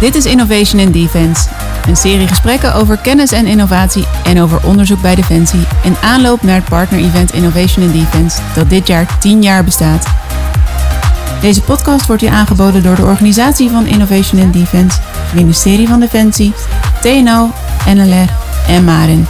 Dit is Innovation in Defense, een serie gesprekken over kennis en innovatie en over onderzoek bij Defensie in aanloop naar het partner-event Innovation in Defense dat dit jaar 10 jaar bestaat. Deze podcast wordt u aangeboden door de organisatie van Innovation in Defense, het ministerie van Defensie, TNO, NLR en Marin.